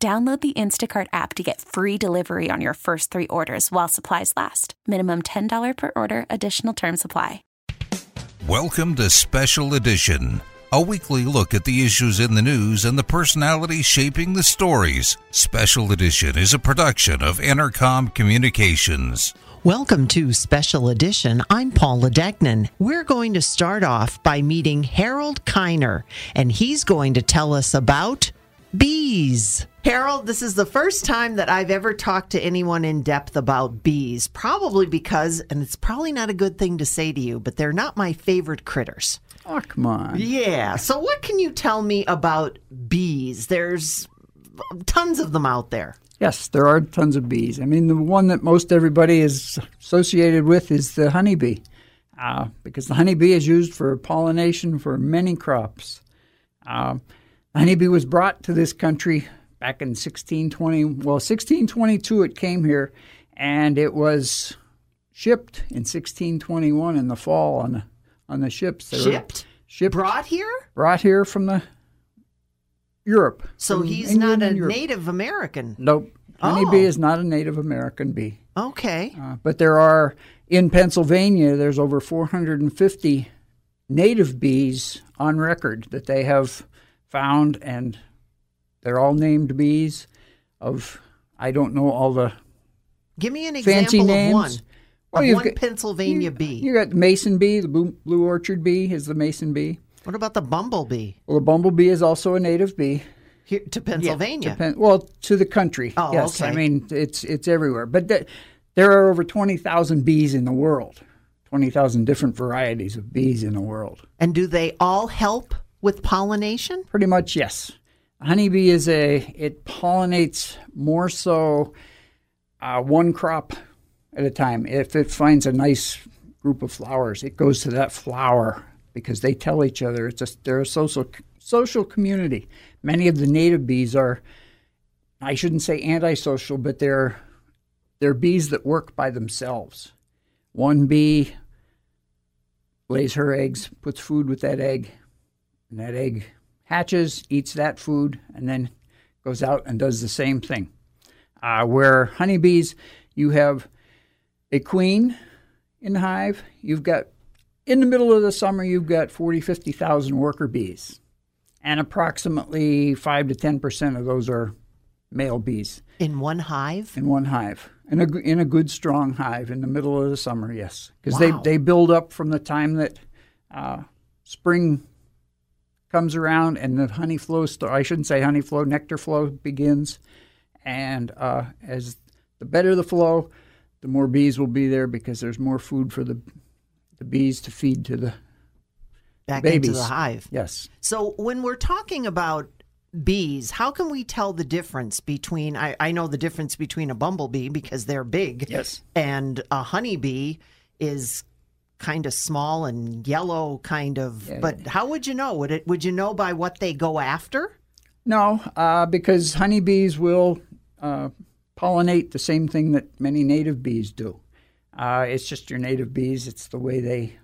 Download the Instacart app to get free delivery on your first three orders while supplies last. Minimum $10 per order, additional term supply. Welcome to Special Edition, a weekly look at the issues in the news and the personalities shaping the stories. Special Edition is a production of Intercom Communications. Welcome to Special Edition. I'm Paula Degnan. We're going to start off by meeting Harold Keiner, and he's going to tell us about bees. Harold, this is the first time that I've ever talked to anyone in depth about bees, probably because, and it's probably not a good thing to say to you, but they're not my favorite critters. Oh, come on. Yeah. So, what can you tell me about bees? There's tons of them out there. Yes, there are tons of bees. I mean, the one that most everybody is associated with is the honeybee, uh, because the honeybee is used for pollination for many crops. Uh, the honeybee was brought to this country back in 1620. Well, 1622 it came here, and it was shipped in 1621 in the fall on the on the ships. They shipped, shipped, brought here, brought here from the Europe. So he's England not a. Native American. Nope. Oh. Honeybee is not a Native American bee. Okay. Uh, but there are, in Pennsylvania, there's over 450 native bees on record that they have found, and they're all named bees of, I don't know all the Give me an example names. of one. Well, of one got- Pennsylvania you, bee. You got the mason bee, the blue, blue orchard bee is the mason bee. What about the bumblebee Well, the bumblebee is also a native bee. here to Pennsylvania? Depend- well, to the country. Oh, yes. I mean, it's it's everywhere. But th- there are over twenty thousand bees in the world. Twenty thousand different varieties of bees in the world. and do they all help with pollination? Pretty much, yes. Honeybee is a it pollinates more so uh, one crop at a time. If it finds a nice group of flowers, it goes to that flower because they tell each other. It's a they're a social social community. Many of the native bees are, I shouldn't say antisocial, but they're they're bees that work by themselves. One bee lays her eggs, puts food with that egg, and that egg hatches, eats that food, and then goes out and does the same thing. Uh, where honeybees, you have a queen in the hive. You've got, in the middle of the summer, you've got 40, 50,000 worker bees. And approximately 5 to 10% of those are male bees In one hive? in one hive. In a, in a good, strong hive in the middle of the summer, yes. Because Wow. they, they build up from the time that uh, spring comes around and the honey flow, st- I shouldn't say honey flow, nectar flow begins. And uh, as the better the flow, the more bees will be there because there's more food for the, the bees to feed to the Back into the hive. yes. So when we're talking about bees, how can we tell the difference between I, I know the difference between a bumblebee because they're big Yes. and a honeybee is kind of small and yellow kind of Yeah. but how would you know? Would it would you know by what they go after? No, uh, because honeybees will uh, pollinate the same thing that many native bees do. Uh, it's just your native bees. It's the way they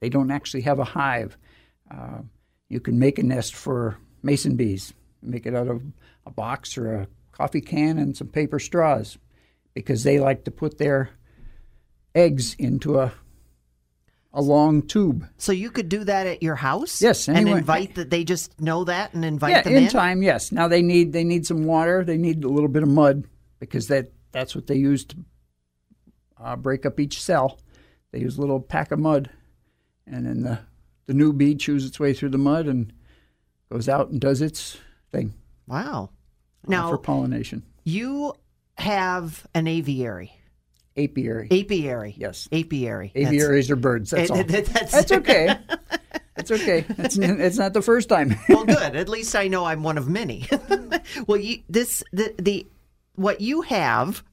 they don't actually have a hive. Uh, you can make a nest for mason bees. Make it out of a box or a coffee can and some paper straws, because they like to put their eggs into a a long tube. So you could do that at your house? Yes, And invite that they just know that and invite yeah, them in in? time, yes. Now they need they need some water. They need a little bit of mud because that that's what they use to uh, break up each cell. They use a little pack of mud, and then the the new bee chews its way through the mud and goes out and does its thing Wow. Now for pollination. you have an aviary. Apiary. Apiary. Yes. Apiary. That's- Aviaries are birds. That's all. that's- That's okay. It's okay. It's, it's not the first time. well, good. At least I know I'm one of many. well, you, this the the what you have.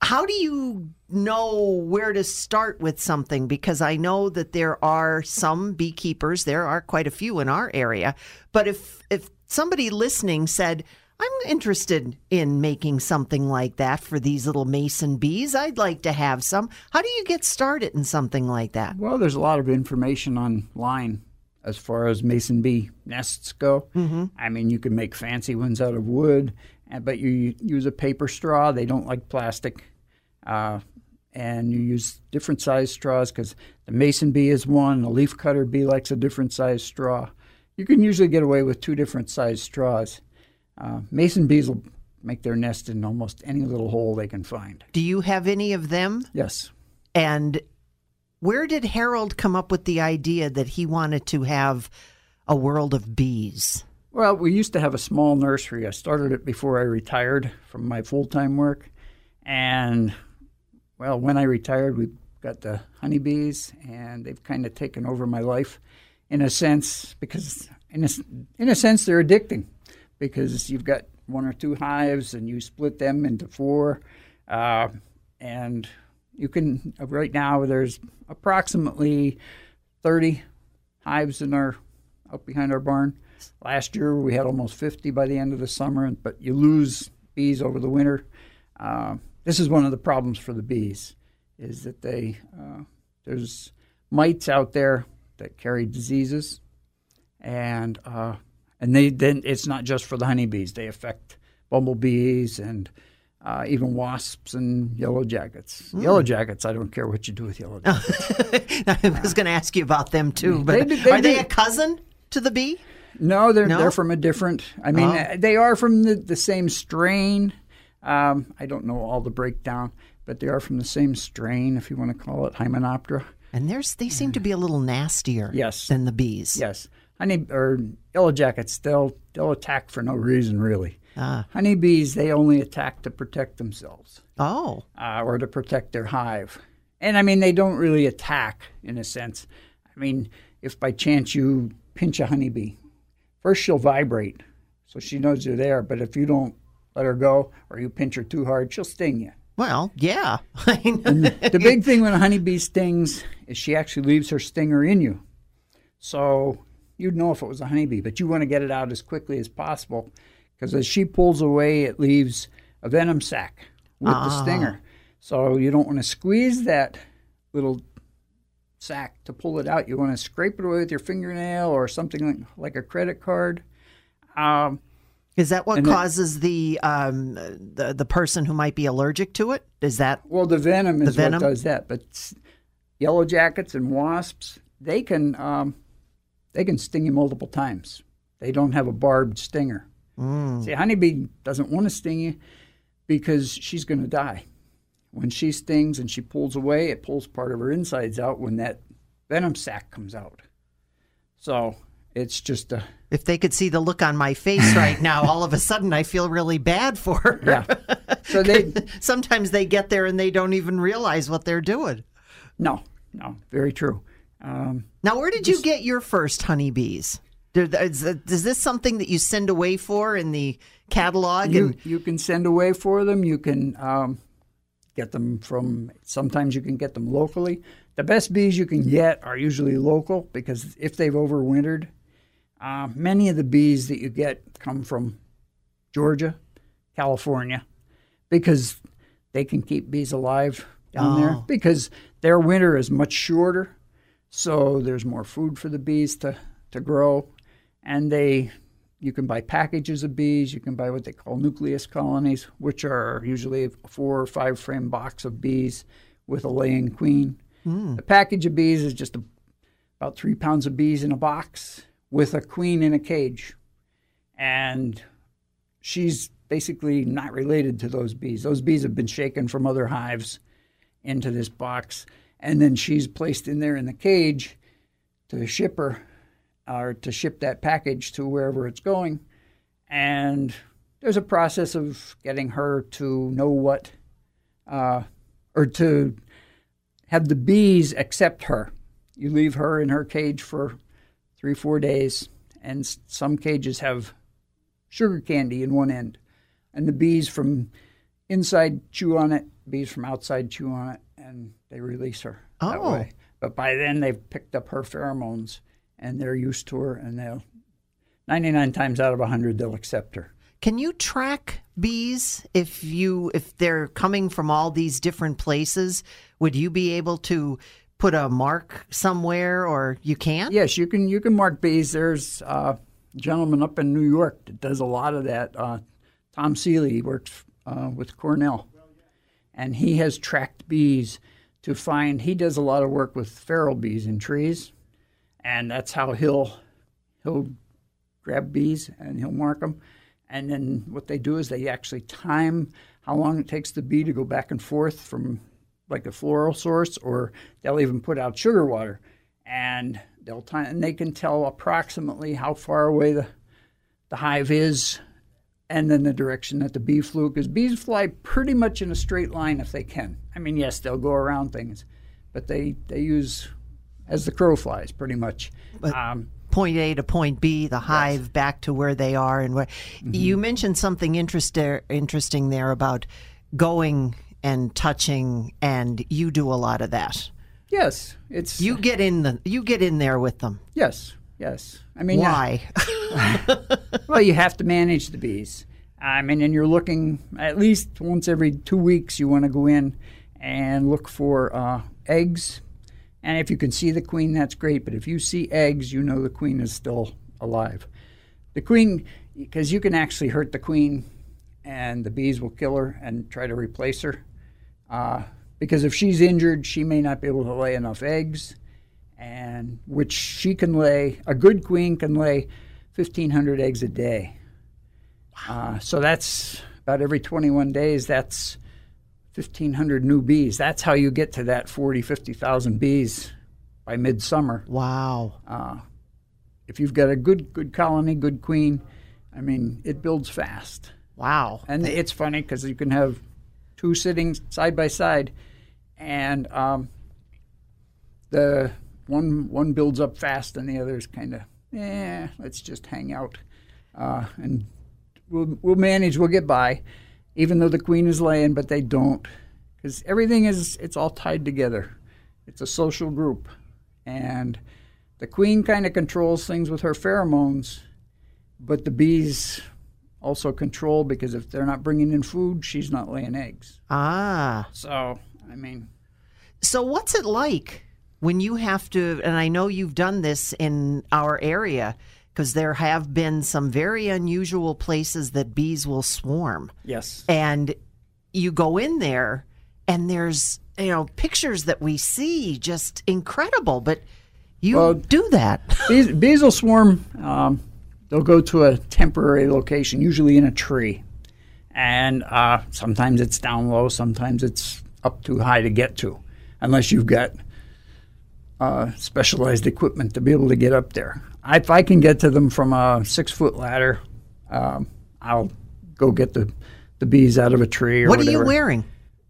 How do you know where to start with something? Because I know that there are some beekeepers. There are quite a few in our area. But if if somebody listening said, I'm interested in making something like that for these little mason bees. I'd like to have some. How do you get started in something like that? Well, there's a lot of information online as far as mason bee nests go. Mm-hmm. I mean, you can make fancy ones out of wood, but you use a paper straw. They don't like plastic. Uh, and you use different size straws because the mason bee is one, the leaf cutter bee likes a different size straw. You can usually get away with two different size straws. Uh, mason bees will make their nest in almost any little hole they can find. Do you have any of them? Yes. And where did Harold come up with the idea that he wanted to have a world of bees? Well, we used to have a small nursery. I started it before I retired from my full time work. And, well, when I retired, we got the honeybees, and they've kind of taken over my life in a sense because, in a, in a sense, they're addicting because you've got one or two hives and you split them into four. Uh, and you can, right now, there's approximately 30 hives in our, up behind our barn. Last year we had almost 50 by the end of the summer, but you lose bees over the winter. Uh, this is one of the problems for the bees, is that they uh, there's mites out there that carry diseases, and uh, and they then it's not just for the honeybees; they affect bumblebees and uh, even wasps and yellow jackets. Mm. Yellow jackets, I don't care what you do with yellow jackets. I was going to ask you about them too, but they, they, are they, they a cousin to the bee? No, they're no? they're from a different. I mean, oh. they are from the, the same strain. Um, I don't know all the breakdown, but they are from the same strain, if you want to call it Hymenoptera. And there's they seem to be a little nastier. Yes. than the bees. Yes, honey or yellow jackets they'll they'll attack for no reason really. Ah. Honeybees they only attack to protect themselves. Oh, uh, or to protect their hive. And I mean they don't really attack in a sense. I mean if by chance you pinch a honeybee, first she'll vibrate, so she knows you're there. But if you don't let her go or you pinch her too hard, she'll sting you. Well, yeah. the big thing when a honeybee stings is she actually leaves her stinger in you. So you'd know if it was a honeybee, but you want to get it out as quickly as possible because as she pulls away, it leaves a venom sac with ah. the stinger. So you don't want to squeeze that little sac to pull it out. You want to scrape it away with your fingernail or something like, like a credit card. Um, is that what causes the um, the the person who might be allergic to it? Is that well? The venom is the venom? what does that. But yellow jackets and wasps, they can um, they can sting you multiple times. They don't have a barbed stinger. Mm. See, honeybee doesn't want to sting you because she's going to die. When she stings and she pulls away, it pulls part of her insides out when that venom sac comes out. So it's just a. If they could see the look on my face right now, all of a sudden I feel really bad for her. Yeah. So they sometimes they get there and they don't even realize what they're doing. No, no, very true. Um, now, where did you get your first honeybees? Is, this something that you send away for in the catalog? You, you can send away for them. You can um, get them from, sometimes you can get them locally. The best bees you can get are usually local because if they've overwintered, uh, many of the bees that you get come from Georgia, California, because they can keep bees alive down oh. there because their winter is much shorter so there's more food for the bees to, to grow. And they you can buy packages of bees. You can buy what they call nucleus colonies, which are usually a four or five frame box of bees with a laying queen. Mm. The package of bees is just a, about three pounds of bees in a box with a queen in a cage. And she's basically not related to those bees. Those bees have been shaken from other hives into this box and then she's placed in there in the cage to ship her or to ship that package to wherever it's going. And there's a process of getting her to know what, uh, or to have the bees accept her. you leave her in her cage for three, four days, and some cages have sugar candy in one end, and the bees from inside chew on it, bees from outside chew on it, and they release her that Oh. way. But by then they've picked up her pheromones, and they're used to her, and they'll 99 times out of 100 they'll accept her. Can you track bees if you if they're coming from all these different places? Would you be able to put a mark somewhere or you can't? Yes, you can you can mark bees. There's uh, a gentleman up in New York that does a lot of that. Uh, Tom Seeley works uh, with Cornell, and he has tracked bees to find. He does a lot of work with feral bees in trees, and that's how he'll he'll grab bees and he'll mark them. And then what they do is they actually time how long it takes the bee to go back and forth from like a floral source, or they'll even put out sugar water, and they'll time and they can tell approximately how far away the the hive is, and then the direction that the bee flew. Because bees fly pretty much in a straight line if they can. I mean, yes, they'll go around things, but they they use as the crow flies pretty much. um, Point A to point B, the hive back to where they are and where you mentioned something interest, interesting there about going and touching and you do a lot of that. yes, it's You get in the you get in there with them. yes, yes. I mean. Why? Well, you have to manage the bees. I mean, and you're looking at least once every two weeks. You want to go in and look for uh, eggs, and if you can see the queen, that's great. But if you see eggs, you know the queen is still alive. The queen, because you can actually hurt the queen, and the bees will kill her and try to replace her. Uh, because if she's injured, she may not be able to lay enough eggs, and which she can lay. A good queen can lay 1,500 eggs a day. Uh, so that's about every 21 days. That's 1,500 new bees. That's how you get to that 40, 50,000 bees by midsummer. wow. If you've got a good, good colony, good queen, I mean, it builds fast. Wow. And it's funny because you can have two sitting side by side, and um, the one one builds up fast, and the other's kind of, eh, let's just hang out, uh, and we'll we'll manage, we'll get by, even though the queen is laying, but they don't, because everything is it's all tied together. It's a social group, and the queen kind of controls things with her pheromones, but the bees also control because if they're not bringing in food, she's not laying eggs. Ah. So, I mean, So, what's it like when you have to? And I know you've done this in our area because there have been some very unusual places that bees will swarm. yes. And you go in there, and there's, you know, pictures that we see just incredible, but you Well- do that. Bees, bees will swarm. Um, they'll go to a temporary location, usually in a tree. And uh, sometimes it's down low, sometimes it's up too high to get to, unless you've got uh, specialized equipment to be able to get up there. I, if I can get to them from a six foot ladder, um, I'll go get the, the bees out of a tree or what are you wearing?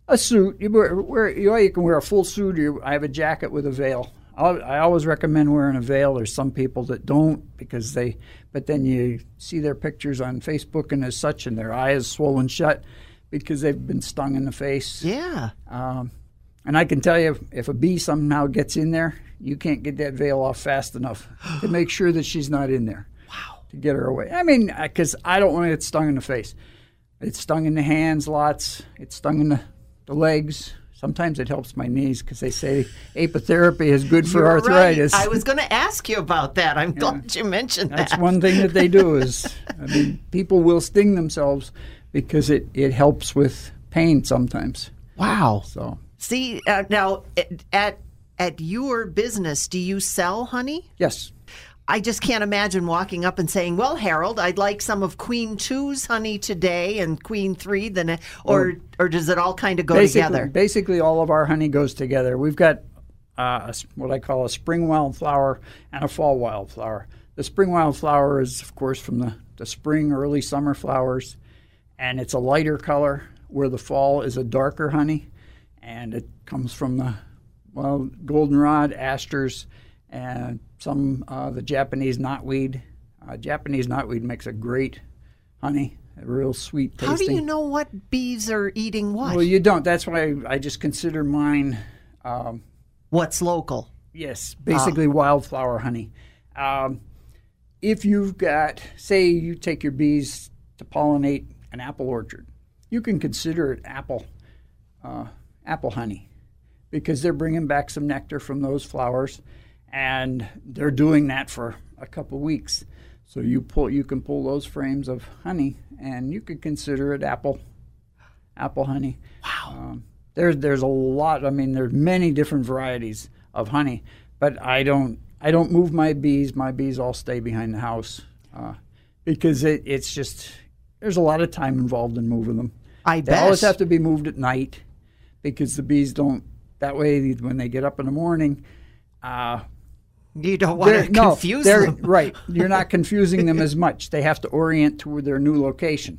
A suit. You wear, wear you, know, you can wear a full suit. Or you, I have a jacket with a veil. I'll, I always recommend wearing a veil. There's some people that don't because they, but then you see their pictures on Facebook and as such, and their eye is swollen shut because they've been stung in the face. Yeah. Um, and I can tell you, if, if a bee somehow gets in there, you can't get that veil off fast enough to make sure that she's not in there. Wow. To get her away. I mean, because I don't want to get stung in the face. It's stung in the hands lots. It's stung in the, the legs. Sometimes it helps my knees because they say apitherapy is good for You're arthritis. Right. I was going to ask you about that. I'm glad you mentioned That's that. That's one thing that they do is, I mean, people will sting themselves because it, it helps with pain sometimes. Wow. So, See uh, now at- at your business, do you sell honey? yes. I just can't imagine walking up and saying, "Well, Harold, I'd like some of Queen Two's honey today and Queen Three, then," ne- or or does it all kind of go basically, together? Basically, all of our honey goes together. We've got uh, a what I call a spring wildflower and a fall wildflower. The spring wildflower is, of course, from the, the spring, early summer flowers, and it's a lighter color, where the fall is a darker honey, and it comes from the well, goldenrod, asters, and some uh, the Japanese knotweed. Uh, Japanese knotweed makes a great honey, a real sweet tasting. How do you know what bees are eating what? Well, you don't. That's why I just consider mine. Um, What's local? Yes, basically wildflower honey. Um, if you've got, say, you take your bees to pollinate an apple orchard, you can consider it apple uh, apple honey because they're bringing back some nectar from those flowers, and they're doing that for a couple weeks. So you pull, you can pull those frames of honey, and you could consider it apple apple honey. Wow. Um, there's there's a lot. I mean, there's many different varieties of honey, but I don't I don't move my bees. My bees all stay behind the house uh, because it, it's just there's a lot of time involved in moving them. I They always bet. have to be moved at night because the bees don't. That way, when they get up in the morning, uh, You don't want to confuse they're- them. Right. You're not confusing them as much. They have to orient to their new location.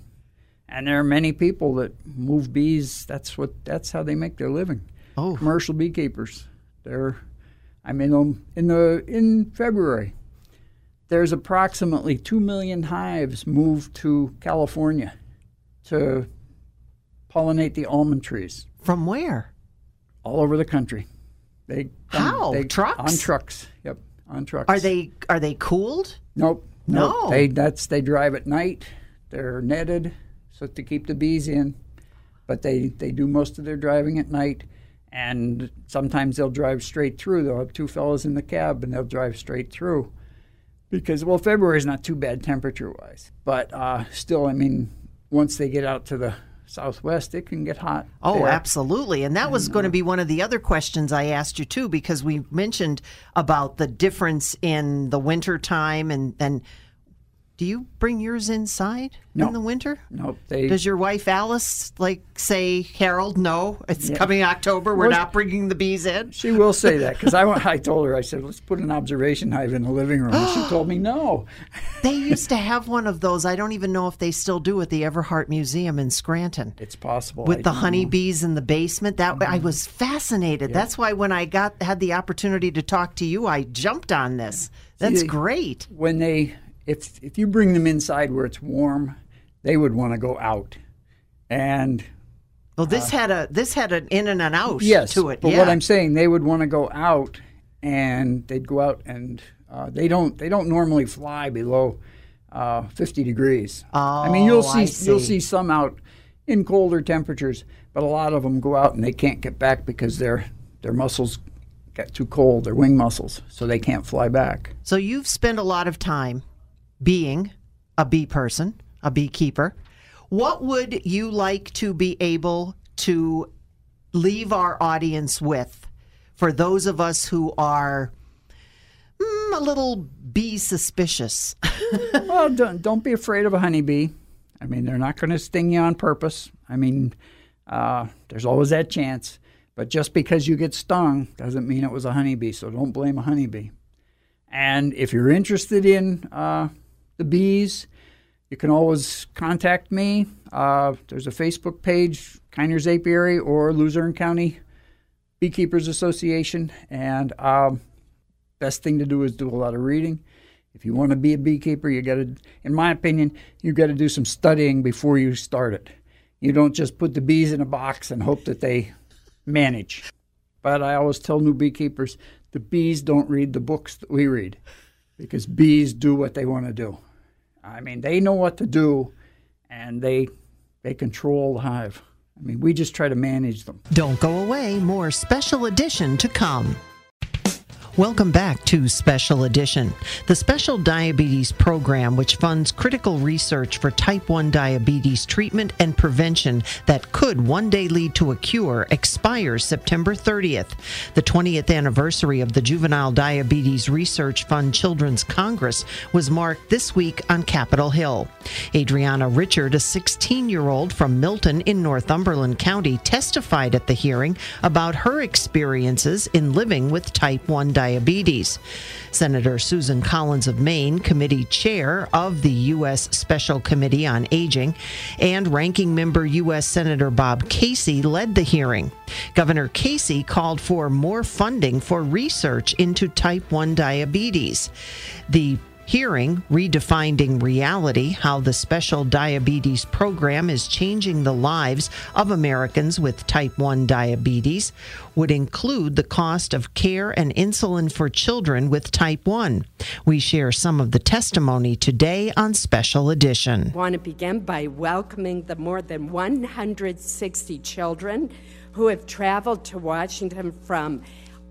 And there are many people that move bees. That's what. That's how they make their living. Oh. Commercial beekeepers. They're. I mean, um, in the in February, there's approximately two million hives moved to California to pollinate the almond trees From where? all over the country. They How? They, Trucks? on trucks. Yep, on trucks. Are they are they cooled? Nope. No. Nope. They that's they drive at night. They're netted so to keep the bees in, but they they do most of their driving at night. And sometimes they'll drive straight through. They'll have two fellows in the cab, and they'll drive straight through. Because well, February is not too bad temperature wise, but uh, still, I mean, once they get out to the southwest, it can get hot. Oh, there. absolutely. And that was going to uh, be one of the other questions I asked you too, because we mentioned about the difference in the winter time and and do you bring yours inside No. in the winter? Nope. They Does your wife Alice like say, Harold, no, it's coming October, we're Well, not bringing the bees in? She will say that because I, I told her I said let's put an observation hive in the living room. And she told me no. They used to have one of those. I don't even know if they still do at the Everhart Museum in Scranton. It's possible with I the know. honeybees in the basement. That I mm-hmm. was fascinated. That's why when I got had the opportunity to talk to you, I jumped on this. That's See, great. when they if if you bring them inside where it's warm, they would want to go out. And Well, this had a this had an in and an out Uh, yes, to it. but yeah. what I'm saying, they would want to go out, and they'd go out and uh, they don't they don't normally fly below uh, 50 degrees. Oh, I mean, you'll Oh, see, I you'll see. see some out in colder temperatures, but a lot of them go out and they can't get back because their their muscles get too cold, their wing muscles, so they can't fly back. so you've spent a lot of time being a bee person, a beekeeper. What would you like to be able to leave our audience with for those of us who are mm, a little bee suspicious? well, don't, don't be afraid of a honeybee. I mean, they're not going to sting you on purpose. I mean, uh, there's always that chance. But just because you get stung doesn't mean it was a honeybee, so don't blame a honeybee. And if you're interested in uh, the bees, you can always contact me. Uh, there's a Facebook page, Keiners Apiary or Luzerne County Beekeepers Association. And um, best thing to do is do a lot of reading. If you want to be a beekeeper, you got to, in my opinion, you got to do some studying before you start it. You don't just put the bees in a box and hope that they manage. But I always tell new beekeepers the bees don't read the books that we read because bees do what they want to do. I mean, they know what to do and they they control the hive. I mean, we just try to manage them. Don't go away, more special edition to come. Welcome back to Special Edition, the Special Diabetes Program, which funds critical research for type 1 diabetes treatment and prevention that could one day lead to a cure, expires September 30th. The 20th anniversary of the Juvenile Diabetes Research Fund Children's Congress was marked this week on Capitol Hill. Andriana Richard, a 16 year old from Milton in Northumberland County, testified at the hearing about her experiences in living with type 1 diabetes diabetes. Senator Susan Collins of Maine, committee chair of the U.S. Special Committee on Aging, and ranking member U.S. Senator Bob Casey led the hearing. Governor Casey called for more funding for research into type 1 diabetes. The hearing Redefining Reality How the Special Diabetes Program is Changing the Lives of Americans with Type 1 Diabetes would include the cost of care and insulin for children with Type 1. We share some of the testimony today on Special Edition. I want to begin by welcoming the more than 160 children who have traveled to Washington from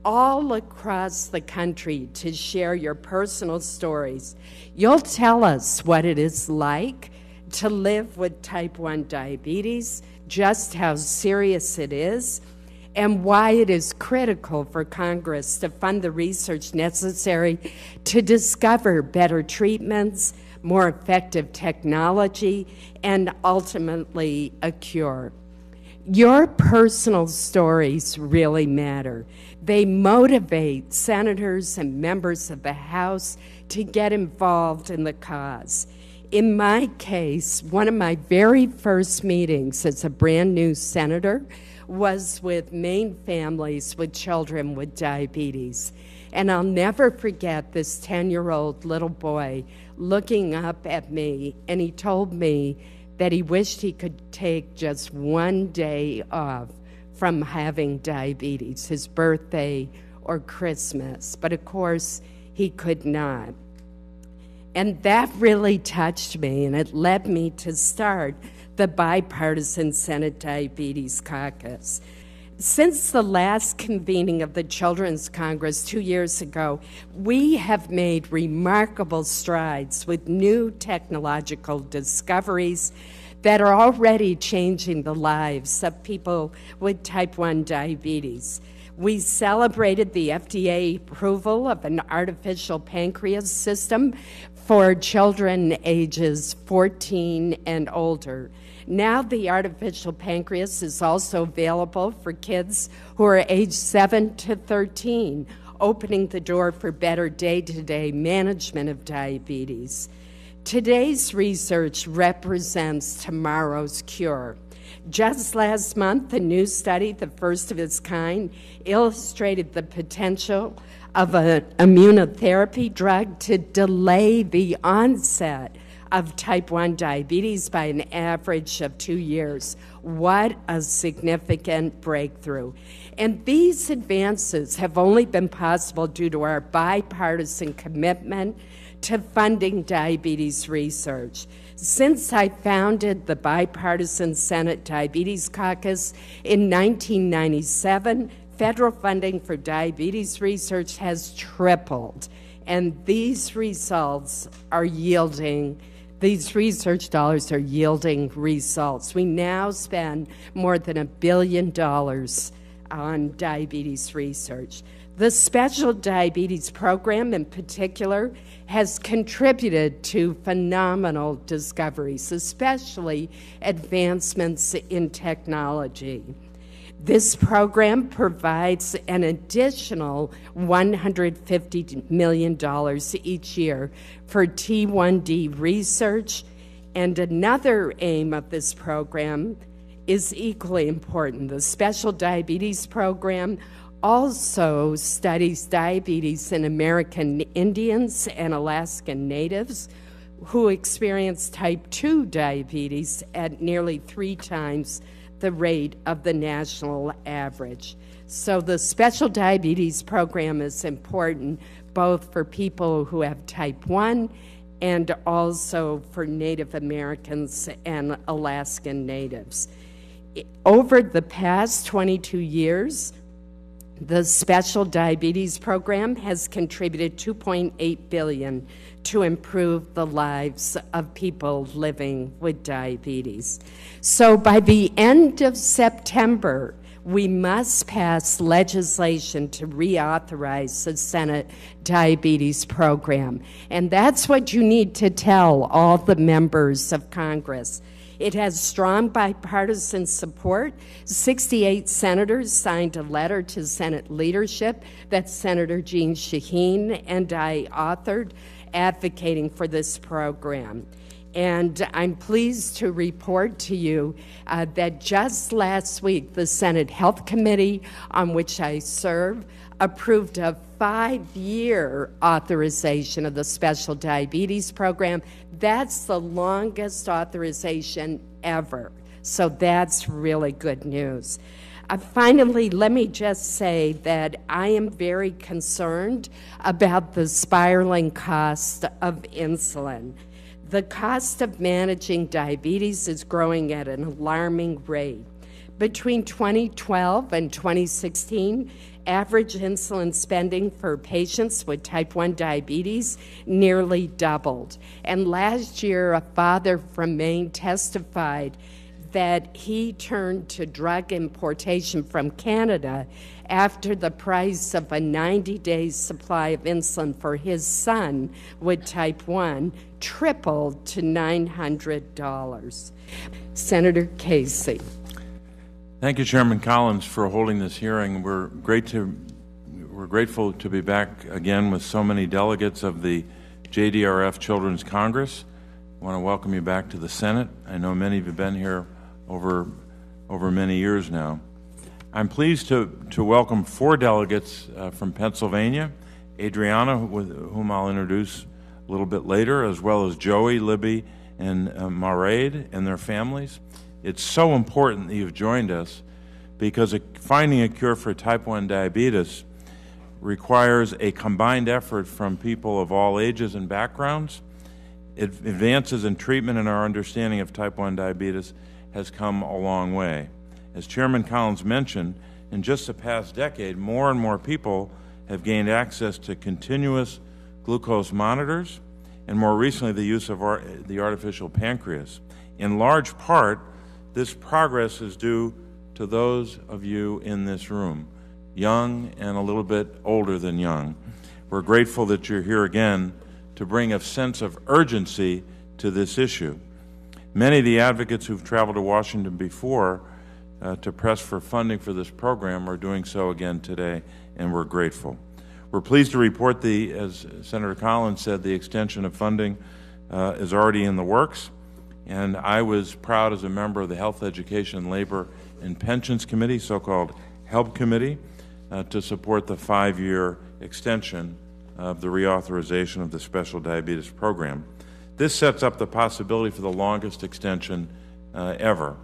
all across the country to share your personal stories. You'll tell us what it is like to live with type 1 diabetes, just how serious it is, and why it is critical for Congress to fund the research necessary to discover better treatments, more effective technology, and ultimately a cure. Your personal stories really matter. They motivate senators and members of the House to get involved in the cause. In my case, one of my very first meetings as a brand new senator was with Maine families with children with diabetes. And I'll never forget this 10 year old little boy looking up at me, and he told me that he wished he could take just one day off from having diabetes, his birthday or Christmas. But of course, he could not. And that really touched me, and it led me to start the bipartisan Senate Diabetes Caucus. Since the last convening of the Children's Congress two years ago, we have made remarkable strides with new technological discoveries that are already changing the lives of people with type 1 diabetes. We celebrated the FDA approval of an artificial pancreas system for children ages 14 and older. Now, the artificial pancreas is also available for kids who are age 7 to 13, opening the door for better day to day management of diabetes. Today's research represents tomorrow's cure. Just last month, a new study, the first of its kind, illustrated the potential of an immunotherapy drug to delay the onset of type 1 diabetes by an average of two years. What a significant breakthrough. And these advances have only been possible due to our bipartisan commitment to funding diabetes research. Since I founded the Bipartisan Senate Diabetes Caucus in 1997, federal funding for diabetes research has tripled. And these results are yielding, these research dollars are yielding results. We now spend more than a billion dollars on diabetes research. The Special Diabetes Program, in particular, has contributed to phenomenal discoveries, especially advancements in technology. This program provides an additional $150 million each year for T1D research, and another aim of this program is equally important. The Special Diabetes Program also studies diabetes in American Indians and Alaskan Natives who experience type 2 diabetes at nearly three times the rate of the national average. So, the special diabetes program is important both for people who have type 1 and also for Native Americans and Alaskan Natives. Over the past 22 years, the Special Diabetes Program has contributed 2.8 billion to improve the lives of people living with diabetes. So by the end of September, we must pass legislation to reauthorize the Senate Diabetes Program. And that's what you need to tell all the members of Congress. It has strong bipartisan support. 68 senators signed a letter to Senate leadership that Senator Jeanne Shaheen and I authored advocating for this program. And I'm pleased to report to you uh, that just last week, the Senate Health Committee, on which I serve, approved a five year authorization of the Special Diabetes Program. That's the longest authorization ever. So that's really good news. Uh, finally, let me just say that I am very concerned about the spiraling cost of insulin. The cost of managing diabetes is growing at an alarming rate. Between 2012 and 2016, average insulin spending for patients with type 1 diabetes nearly doubled. And last year, a father from Maine testified that he turned to drug importation from Canada after the price of a 90 day supply of insulin for his son with type 1 tripled to $900. Senator Casey. Thank you, Chairman Collins, for holding this hearing. We're great to we're grateful to be back again with so many delegates of the JDRF Children's Congress. I want to welcome you back to the Senate. I know many of you have been here over over many years now. I'm pleased to, to welcome four delegates uh, from Pennsylvania Andriana, with whom I'll introduce a little bit later, as well as Joey, Libby, and uh, Mairead and their families. It's so important that you've joined us because finding a cure for type 1 diabetes requires a combined effort from people of all ages and backgrounds. It, advances in treatment and our understanding of type 1 diabetes has come a long way. As Chairman Collins mentioned, in just the past decade, more and more people have gained access to continuous glucose monitors, and more recently, the use of the artificial pancreas. In large part, this progress is due to those of you in this room, young and a little bit older than young. We're grateful that you're here again to bring a sense of urgency to this issue. Many of the advocates who've traveled to Washington before uh, to press for funding for this program are doing so again today, and we're grateful. We're pleased to report the, as Senator Collins said, the extension of funding uh, is already in the works, and I was proud as a member of the Health, Education, Labor, and Pensions Committee, so-called HELP Committee, uh, to support the five-year extension of the reauthorization of the Special Diabetes Program. This sets up the possibility for the longest extension uh, ever.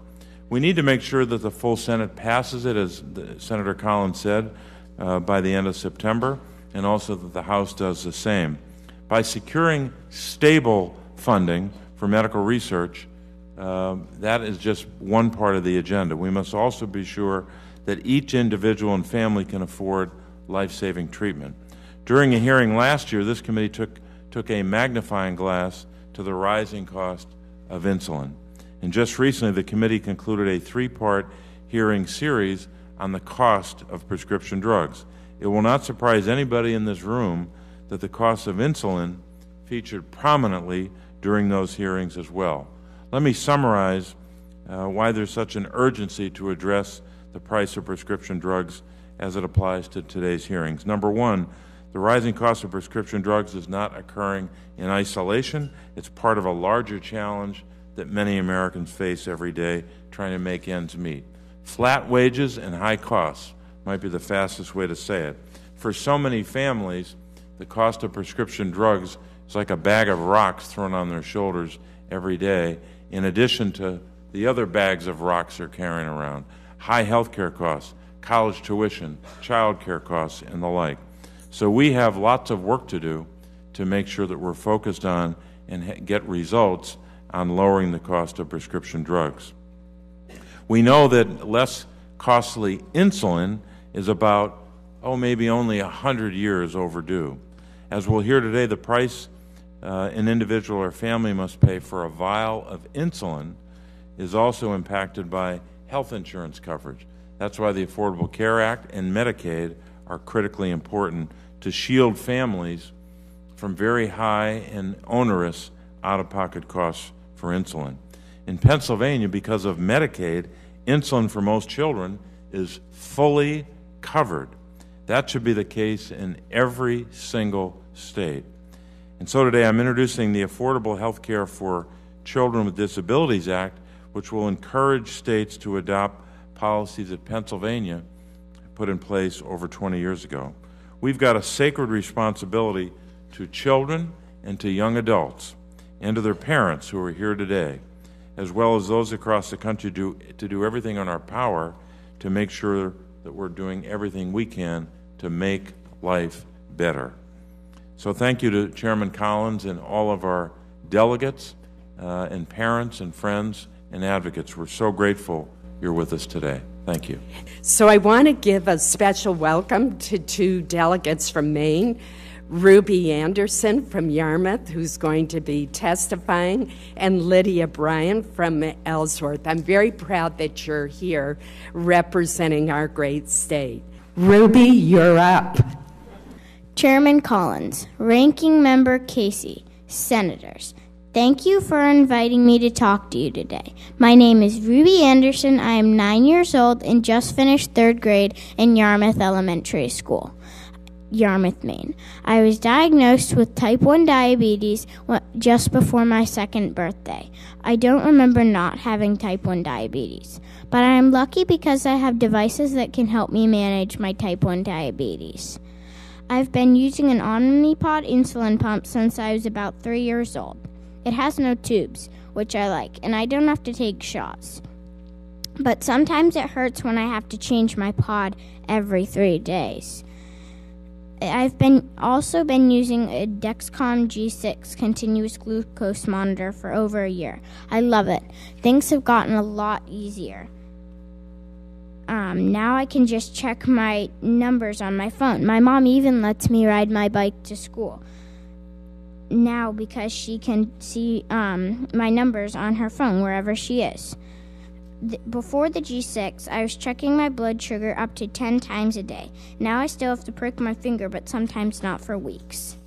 We need to make sure that the full Senate passes it, as Senator Collins said, uh, by the end of September, and also that the House does the same. By securing stable funding for medical research, uh, that is just one part of the agenda. We must also be sure that each individual and family can afford life saving treatment. During a hearing last year, this committee took, took a magnifying glass to the rising cost of insulin. And just recently, the committee concluded a three part hearing series on the cost of prescription drugs. It will not surprise anybody in this room that the cost of insulin featured prominently during those hearings as well. Let me summarize uh, why there's such an urgency to address the price of prescription drugs as it applies to today's hearings. Number one, the rising cost of prescription drugs is not occurring in isolation. It's part of a larger challenge that many Americans face every day trying to make ends meet. Flat wages and high costs might be the fastest way to say it. For so many families, the cost of prescription drugs is like a bag of rocks thrown on their shoulders every day, in addition to the other bags of rocks they're carrying around high health care costs, college tuition, child care costs, and the like. So we have lots of work to do to make sure that we're focused on and get results on lowering the cost of prescription drugs. We know that less costly insulin is about, oh, maybe only 100 years overdue. As we'll hear today, the price uh, an individual or family must pay for a vial of insulin is also impacted by health insurance coverage. That's why the Affordable Care Act and Medicaid are critically important to shield families from very high and onerous out of pocket costs for insulin. In Pennsylvania, because of Medicaid, insulin for most children is fully covered. That should be the case in every single state. And so today I'm introducing the Affordable Health Care for Children with Disabilities Act, which will encourage states to adopt policies that Pennsylvania put in place over 20 years ago. We've got a sacred responsibility to children and to young adults and to their parents who are here today, as well as those across the country do, to do everything in our power to make sure that we're doing everything we can to make life better. So thank you to Chairman Collins and all of our delegates uh, and parents and friends and advocates. We're so grateful you're with us today. Thank you. So I want to give a special welcome to two delegates from Maine. Ruby Anderson from Yarmouth, who's going to be testifying, and Lydia Bryan from Ellsworth. I'm very proud that you're here representing our great state. Ruby, you're up. Chairman Collins, Ranking Member Casey, Senators, thank you for inviting me to talk to you today. My name is Ruby Anderson. I am nine years old and just finished third grade in Yarmouth Elementary School. Yarmouth, Maine. I was diagnosed with type 1 diabetes just before my second birthday. I don't remember not having type 1 diabetes, but I am lucky because I have devices that can help me manage my type 1 diabetes. I've been using an Omnipod insulin pump since I was about three years old. It has no tubes, which I like, and I don't have to take shots. But sometimes it hurts when I have to change my pod every three days. I've been also been using a Dexcom G6 continuous glucose monitor for over a year. I love it. Things have gotten a lot easier. Um, now I can just check my numbers on my phone. My mom even lets me ride my bike to school now because she can see um, my numbers on her phone wherever she is. before the G6, I was checking my blood sugar up to 10 times a day. Now I still have to prick my finger, but sometimes not for weeks.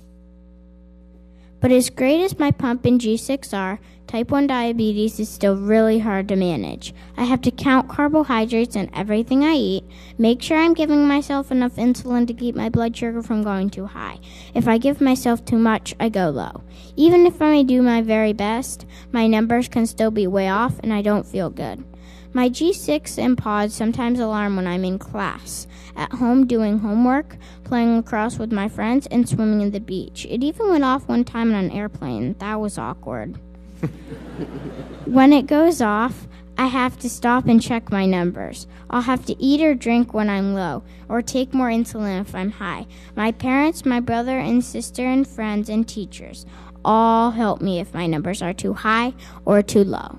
But as great as my pump and G6 are, type 1 diabetes is still really hard to manage. I have to count carbohydrates in everything I eat, make sure I'm giving myself enough insulin to keep my blood sugar from going too high. If I give myself too much, I go low. Even if I do my very best, my numbers can still be way off and I don't feel good. My G6 and pods sometimes alarm when I'm in class, at home doing homework, playing lacrosse with my friends, and swimming in the beach. It even went off one time on an airplane. That was awkward. when it goes off, I have to stop and check my numbers. I'll have to eat or drink when I'm low, or take more insulin if I'm high. My parents, my brother and sister, and friends and teachers all help me if my numbers are too high or too low.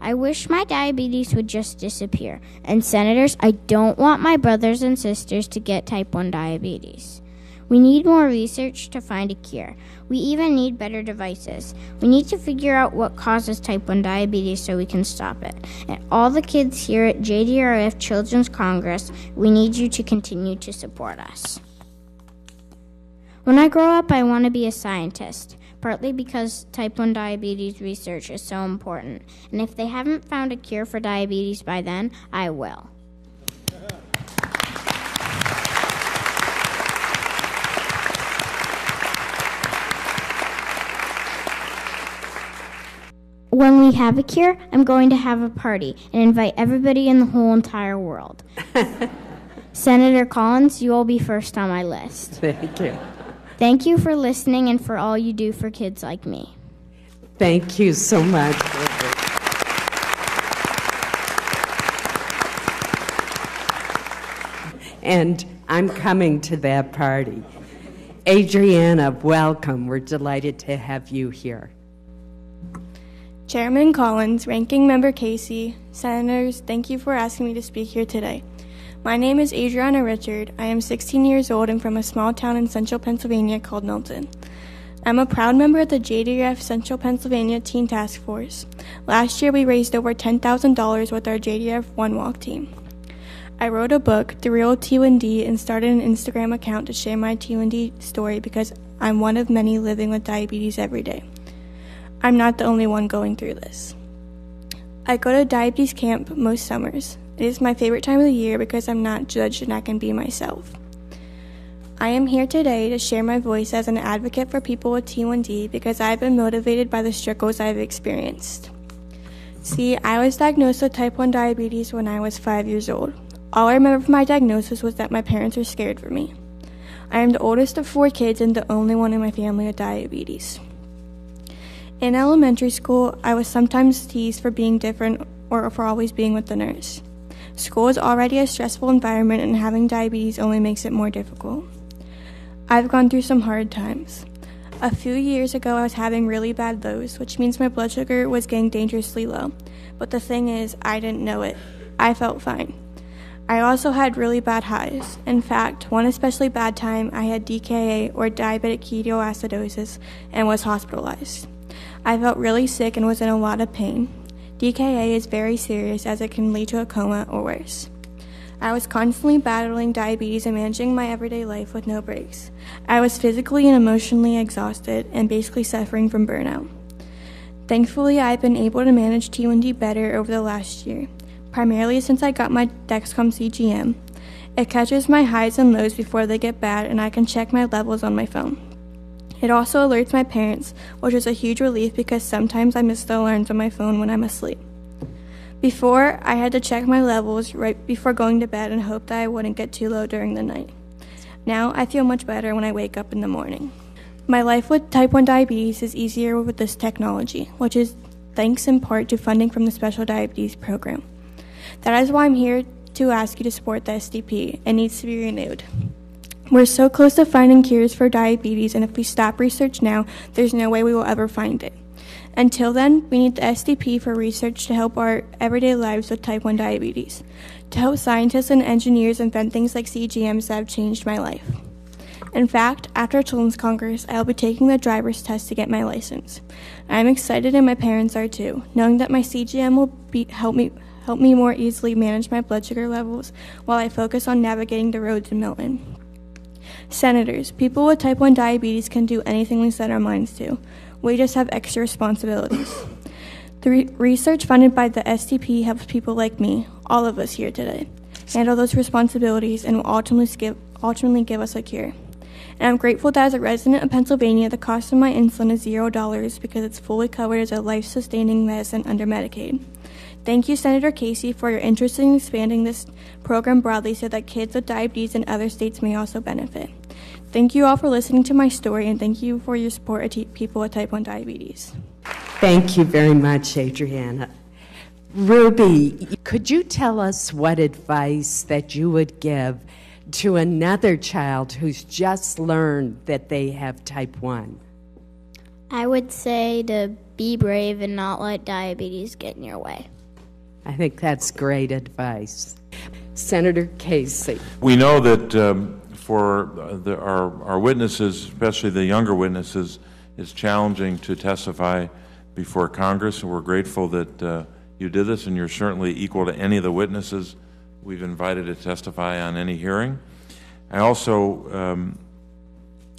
I wish my diabetes would just disappear. And, senators, I don't want my brothers and sisters to get type 1 diabetes. We need more research to find a cure. We even need better devices. We need to figure out what causes type 1 diabetes so we can stop it. And all the kids here at JDRF Children's Congress, we need you to continue to support us. When I grow up, I want to be a scientist partly because type 1 diabetes research is so important. And if they haven't found a cure for diabetes by then, I will. When we have a cure, I'm going to have a party and invite everybody in the whole entire world. Senator Collins, you will be first on my list. Thank you. Thank you for listening and for all you do for kids like me. Thank you so much. And I'm coming to that party. Andriana, welcome. We're delighted to have you here. Chairman Collins, Ranking Member Casey, Senators, thank you for asking me to speak here today. My name is Andriana Richard. I am 16 years old and from a small town in central Pennsylvania called Milton. I'm a proud member of the JDRF Central Pennsylvania Teen Task Force. Last year, we raised over $10,000 with our JDRF One Walk team. I wrote a book, The Real T1D, and started an Instagram account to share my T1D story because I'm one of many living with diabetes every day. I'm not the only one going through this. I go to diabetes camp most summers. It is my favorite time of the year because I'm not judged and I can be myself. I am here today to share my voice as an advocate for people with T1D because I've been motivated by the struggles I've experienced. See, I was diagnosed with type 1 diabetes when I was 5 years old. All I remember from my diagnosis was that my parents were scared for me. I am the oldest of four kids and the only one in my family with diabetes. In elementary school, I was sometimes teased for being different or for always being with the nurse. School is already a stressful environment, and having diabetes only makes it more difficult. I've gone through some hard times. A few years ago, I was having really bad lows, which means my blood sugar was getting dangerously low. But the thing is, I didn't know it. I felt fine. I also had really bad highs. In fact, one especially bad time, I had DKA or diabetic ketoacidosis and was hospitalized. I felt really sick and was in a lot of pain. DKA is very serious as it can lead to a coma or worse. I was constantly battling diabetes and managing my everyday life with no breaks. I was physically and emotionally exhausted and basically suffering from burnout. Thankfully, I've been able to manage T1D better over the last year, primarily since I got my Dexcom CGM. It catches my highs and lows before they get bad, and I can check my levels on my phone. It also alerts my parents, which is a huge relief because sometimes I miss the alarms on my phone when I'm asleep. Before, I had to check my levels right before going to bed and hope that I wouldn't get too low during the night. Now, I feel much better when I wake up in the morning. My life with type 1 diabetes is easier with this technology, which is thanks in part to funding from the Special Diabetes Program. That is why I'm here to ask you to support the SDP. It needs to be renewed. We're so close to finding cures for diabetes, and if we stop research now, there's no way we will ever find it. Until then, we need the SDP for research to help our everyday lives with type 1 diabetes, to help scientists and engineers invent things like CGMs that have changed my life. In fact, after Children's Congress, I'll be taking the driver's test to get my license. I am excited and my parents are too, knowing that my CGM will be, help me help me more easily manage my blood sugar levels while I focus on navigating the roads in Milton. Senators, people with type 1 diabetes can do anything we set our minds to. We just have extra responsibilities. The re- research funded by the SDP helps people like me, all of us here today, handle those responsibilities and will ultimately give, ultimately give us a cure. And I'm grateful that as a resident of Pennsylvania, the cost of my insulin is zero dollars because it's fully covered as a life sustaining medicine under Medicaid. Thank you, Senator Casey, for your interest in expanding this program broadly so that kids with diabetes in other states may also benefit. Thank you all for listening to my story, and thank you for your support of t- people with type 1 diabetes. Thank you very much, Andriana. Ruby, could you tell us what advice that you would give to another child who's just learned that they have type 1? I would say to be brave and not let diabetes get in your way. I think that's great advice. Senator Casey. We know that um, for the, our, our witnesses, especially the younger witnesses, it's challenging to testify before Congress, and we're grateful that uh, you did this, and you're certainly equal to any of the witnesses we've invited to testify on any hearing. I also um,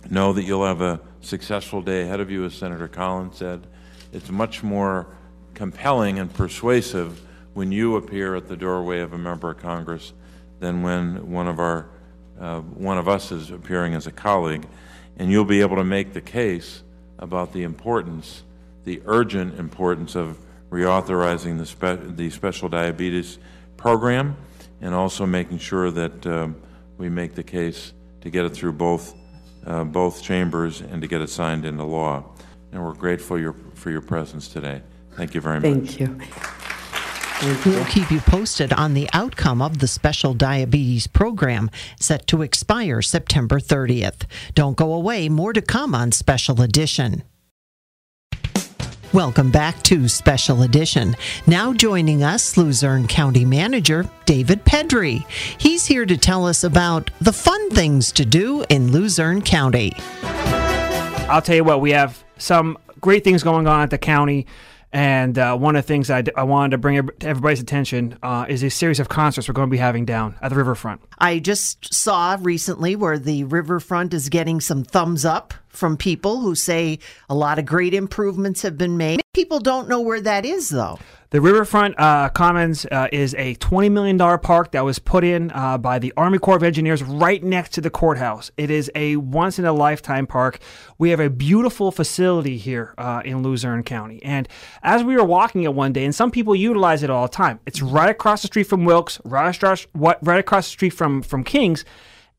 know that you'll have a successful day ahead of you, as Senator Collins said. It's much more compelling and persuasive when you appear at the doorway of a member of Congress than when one of our uh, one of us is appearing as a colleague, and you'll be able to make the case about the importance, the urgent importance of reauthorizing the, spe- the special diabetes program, and also making sure that um, we make the case to get it through both uh, both chambers and to get it signed into law. And we're grateful your, for your presence today. Thank you very Thank much. Thank you. We'll keep you posted on the outcome of the special diabetes program set to expire September 30th. Don't go away, more to come on Special Edition. Welcome back to Special Edition. Now joining us, Luzerne County Manager David Pedri. He's here to tell us about the fun things to do in Luzerne County. I'll tell you what, we have some great things going on at the county. And uh, one of the things I, d- I wanted to bring to everybody's attention uh, is a series of concerts we're going to be having down at the riverfront. I just saw recently where the riverfront is getting some thumbs up from people who say a lot of great improvements have been made. People don't know where that is, though. The Riverfront uh, Commons uh, is a $20 million park that was put in uh, by the Army Corps of Engineers right next to the courthouse. It is a once in a lifetime park. We have a beautiful facility here uh, in Luzerne County. And as we were walking it one day, and some people utilize it all the time, it's right across the street from Wilkes, right across, right across the street from, from King's.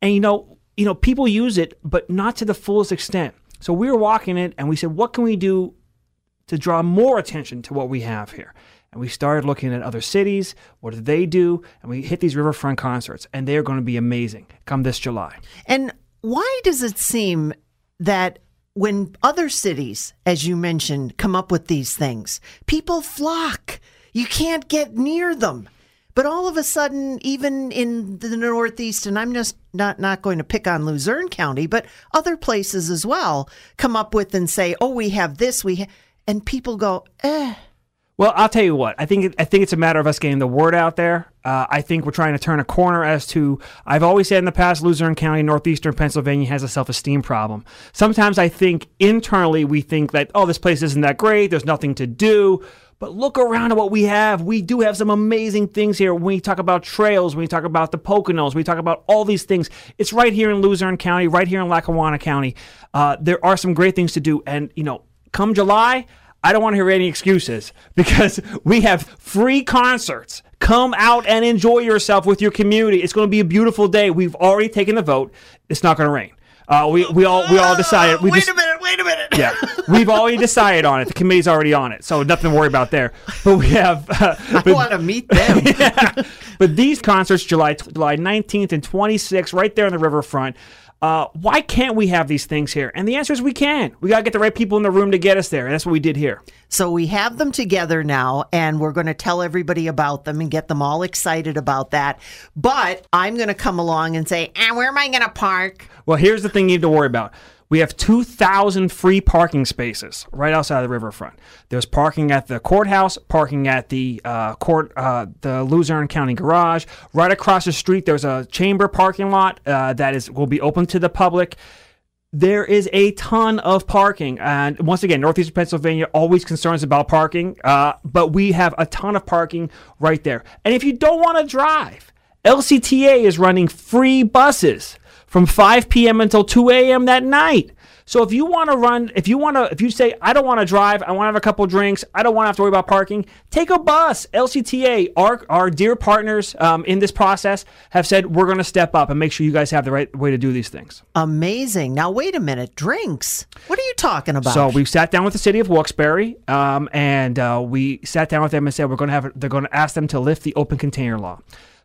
And you know, you know, people use it, but not to the fullest extent. So we were walking it and we said, what can we do to draw more attention to what we have here? and we started looking at other cities. What do they do? And we hit these riverfront concerts, and they are going to be amazing come this July. And why does it seem that when other cities, as you mentioned, come up with these things, people flock? You can't get near them. But all of a sudden, even in the Northeast, and I'm just not, not going to pick on Luzerne County, but other places as well, come up with and say, oh, we have this, we ha-, and people go, eh, well, I'll tell you what. I think I think it's a matter of us getting the word out there. Uh, I think we're trying to turn a corner as to. I've always said in the past, Luzerne County, northeastern Pennsylvania, has a self-esteem problem. Sometimes I think internally we think that oh, this place isn't that great. There's nothing to do. But look around at what we have. We do have some amazing things here. When we talk about trails, when we talk about the Poconos, we talk about all these things. It's right here in Luzerne County, right here in Lackawanna County. Uh, there are some great things to do. And, you know, come July, I don't want to hear any excuses because we have free concerts. Come out and enjoy yourself with your community. It's going to be a beautiful day. We've already taken the vote. It's not going to rain. Uh, we, we all we all decided. We wait just, a minute. Wait a minute. Yeah, we've already decided on it. The committee's already on it, so nothing to worry about there. But we have. Uh, I want to meet them. yeah, but these concerts, July July nineteenth and twenty sixth, right there on the riverfront. Uh, why can't we have these things here? And the answer is we can. We got to get the right people in the room to get us there. And that's what we did here. So we have them together now, and we're going to tell everybody about them and get them all excited about that. But I'm going to come along and say, ah, where am I going to park? Well, here's the thing you need to worry about. We have 2,000 free parking spaces right outside of the riverfront. There's parking at the courthouse, parking at the uh, court, uh, the Luzerne County Garage. Right across the street, there's a chamber parking lot uh, that is will be open to the public. There is a ton of parking, and once again, Northeastern Pennsylvania always concerns about parking, uh, but we have a ton of parking right there. And if you don't want to drive, LCTA is running free buses from 5 p.m. until 2 a.m. that night. So if you want to run, if you want to, if you say, I don't want to drive, I want to have a couple drinks, I don't want to have to worry about parking, take a bus. LCTA, our, our dear partners um, in this process have said, we're going to step up and make sure you guys have the right way to do these things. Amazing. Now, wait a minute. Drinks. What are you talking about? So we sat down with the city of Wilkes-Barre um, and uh, we sat down with them and said, we're going to have, they're going to ask them to lift the open container law.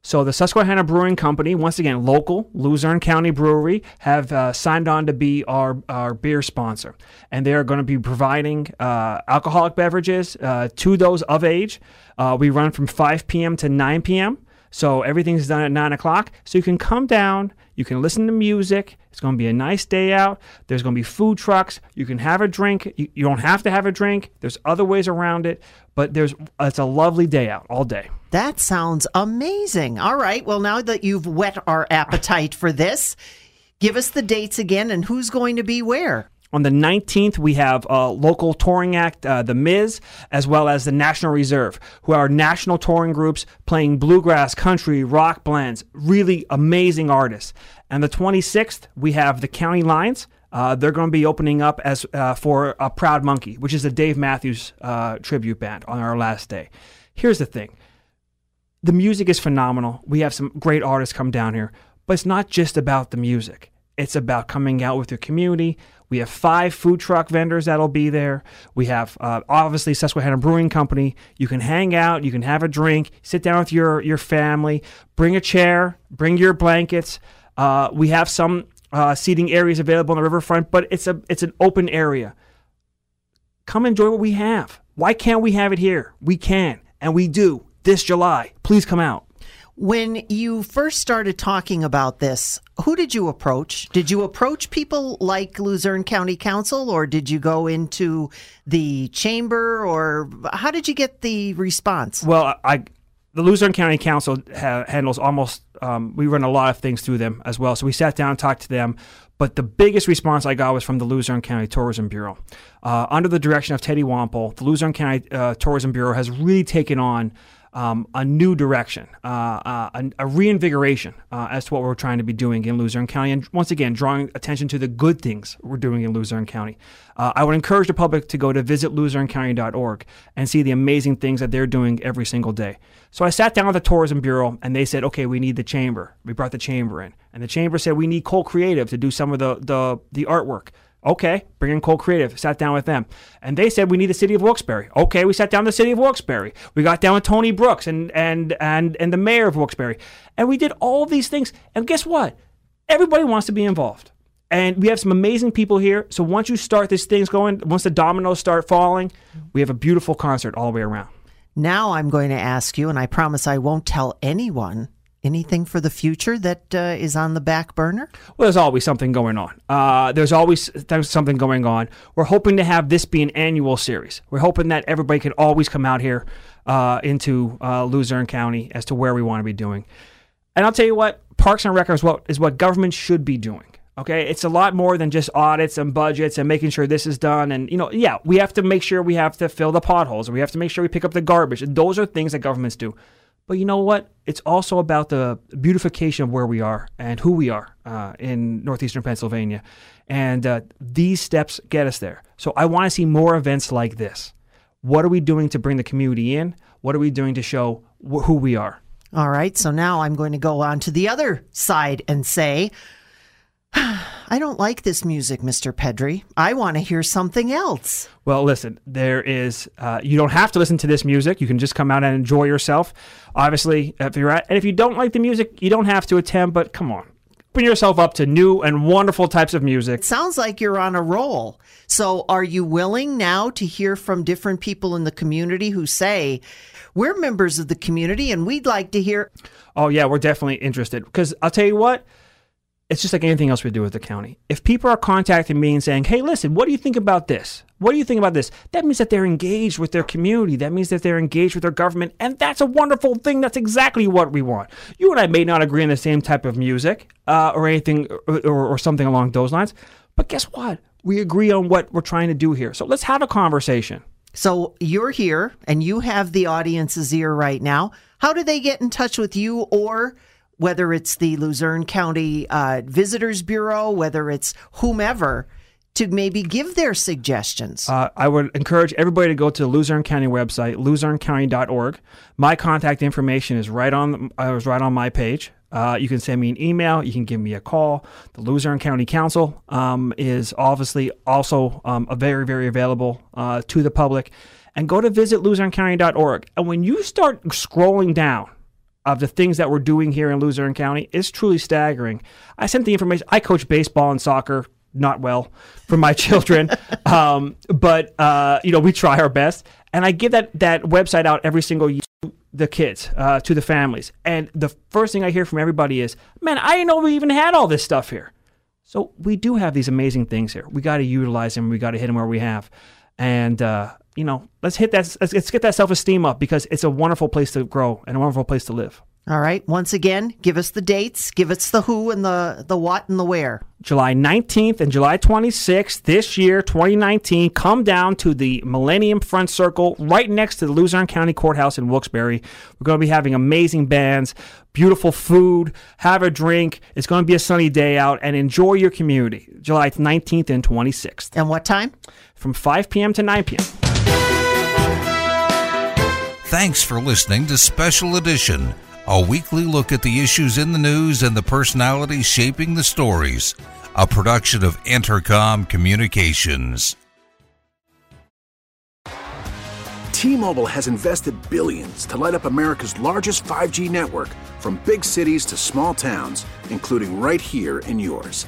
So the Susquehanna Brewing Company, once again, local Luzerne County Brewery, have uh, signed on to be our, our beer sponsor, and they are going to be providing uh, alcoholic beverages uh, to those of age. Uh, we run from 5 p.m. to 9 p.m. So everything's done at 9 o'clock. So you can come down, you can listen to music. It's going to be a nice day out. There's going to be food trucks. You can have a drink. You, you don't have to have a drink. There's other ways around it, but there's it's a lovely day out all day. That sounds amazing. All right. Well, now that you've whet our appetite for this, give us the dates again and who's going to be where. On the 19th, we have a local touring act, uh, The Miz, as well as the National Reserve, who are national touring groups playing bluegrass, country, rock blends, really amazing artists. And the 26th, we have the County Lions. Uh, they're going to be opening up as uh, for a Proud Monkey, which is a Dave Matthews uh, tribute band on our last day. Here's the thing the music is phenomenal. We have some great artists come down here, but it's not just about the music. It's about coming out with your community. We have five food truck vendors that'll be there. We have uh, obviously Susquehanna Brewing Company. You can hang out, you can have a drink, sit down with your your family, bring a chair, bring your blankets. Uh, we have some uh, seating areas available on the riverfront, but it's a it's an open area. Come enjoy what we have. Why can't we have it here? We can, and we do this July. Please come out. When you first started talking about this, who did you approach? Did you approach people like Luzerne County Council or did you go into the chamber or how did you get the response? Well, I the Luzerne County Council ha- handles almost, um, we run a lot of things through them as well. So we sat down and talked to them. But the biggest response I got was from the Luzerne County Tourism Bureau. Uh, under the direction of Teddy Wampole, the Luzerne County uh, Tourism Bureau has really taken on um, a new direction, uh, uh, a, a, reinvigoration uh, as to what we're trying to be doing in Luzerne County. And once again, drawing attention to the good things we're doing in Luzerne County. Uh, I would encourage the public to go to visitluzernecounty.org and see the amazing things that they're doing every single day. So I sat down with the Tourism Bureau and they said, okay, we need the chamber. We brought the chamber in. And the chamber said, we need Coal Creative to do some of the, the, the artwork. Okay, bring in Coal Creative. Sat down with them, and they said we need the city of Wilkes-Barre. Okay, we sat down the city of Wilkes-Barre. We got down with Tony Brooks and and and and the mayor of Wilkes-Barre, and we did all these things. And guess what? Everybody wants to be involved, and we have some amazing people here. So once you start these things going, once the dominoes start falling, we have a beautiful concert all the way around. Now I'm going to ask you, and I promise I won't tell anyone Anything for the future that uh, is on the back burner? Well, there's always something going on. Uh, there's always there's something going on. We're hoping to have this be an annual series. We're hoping that everybody can always come out here uh, into uh, Luzerne County as to where we want to be doing. And I'll tell you what, Parks and Rec is what is what government should be doing. Okay, it's a lot more than just audits and budgets and making sure this is done. And you know, yeah, we have to make sure we have to fill the potholes. We have to make sure we pick up the garbage. Those are things that governments do. But you know what? It's also about the beautification of where we are and who we are uh, in northeastern Pennsylvania. And uh, these steps get us there. So I want to see more events like this. What are we doing to bring the community in? What are we doing to show wh- who we are? All right. So now I'm going to go on to the other side and say, I don't like this music, Mr. Pedri. I want to hear something else. Well, listen, there is, uh, you don't have to listen to this music. You can just come out and enjoy yourself. Obviously, if you're at, and if you don't like the music, you don't have to attend, but come on. Open yourself up to new and wonderful types of music. It sounds like you're on a roll. So, are you willing now to hear from different people in the community who say, We're members of the community and we'd like to hear? Oh, yeah, we're definitely interested. Because I'll tell you what, it's just like anything else we do with the county. If people are contacting me and saying, hey, listen, what do you think about this? What do you think about this? That means that they're engaged with their community. That means that they're engaged with their government. And that's a wonderful thing. That's exactly what we want. You and I may not agree on the same type of music uh, or anything or, or, or something along those lines. But guess what? We agree on what we're trying to do here. So let's have a conversation. So you're here and you have the audience's ear right now. How do they get in touch with you or whether it's the Luzerne County uh, Visitors Bureau, whether it's whomever, to maybe give their suggestions? Uh, I would encourage everybody to go to the Luzerne County website, luzernecounty.org. My contact information is right on. I was right on my page. Uh, you can send me an email. You can give me a call. The Luzerne County Council um, is obviously also um, a very, very available uh, to the public. And go to visit luzernecounty.org. And when you start scrolling down of the things that we're doing here in Luzerne County is truly staggering. I sent the information. I coach baseball and soccer, not well for my children, um, but uh, you know we try our best, and I give that that website out every single year to the kids, uh, to the families, and the first thing I hear from everybody is, "Man, I didn't know we even had all this stuff here." So we do have these amazing things here. We got to utilize them. We got to hit them where we have, and uh, you know, let's hit that. Let's, let's get that self esteem up because it's a wonderful place to grow and a wonderful place to live. All right. Once again, give us the dates, give us the who and the the what and the where. July 19th and July 26th this year, 2019. Come down to the Millennium Front Circle right next to the Luzerne County Courthouse in Wilkes-Barre. We're going to be having amazing bands, beautiful food, have a drink. It's going to be a sunny day out and enjoy your community. July 19th and 26th. And what time? From 5 p.m. to 9 p.m. Thanks for listening to Special Edition a weekly look at the issues in the news and the personalities shaping the stories. A production of Intercom Communications. T-Mobile has invested billions to light up America's largest 5G network from big cities to small towns, including right here in yours.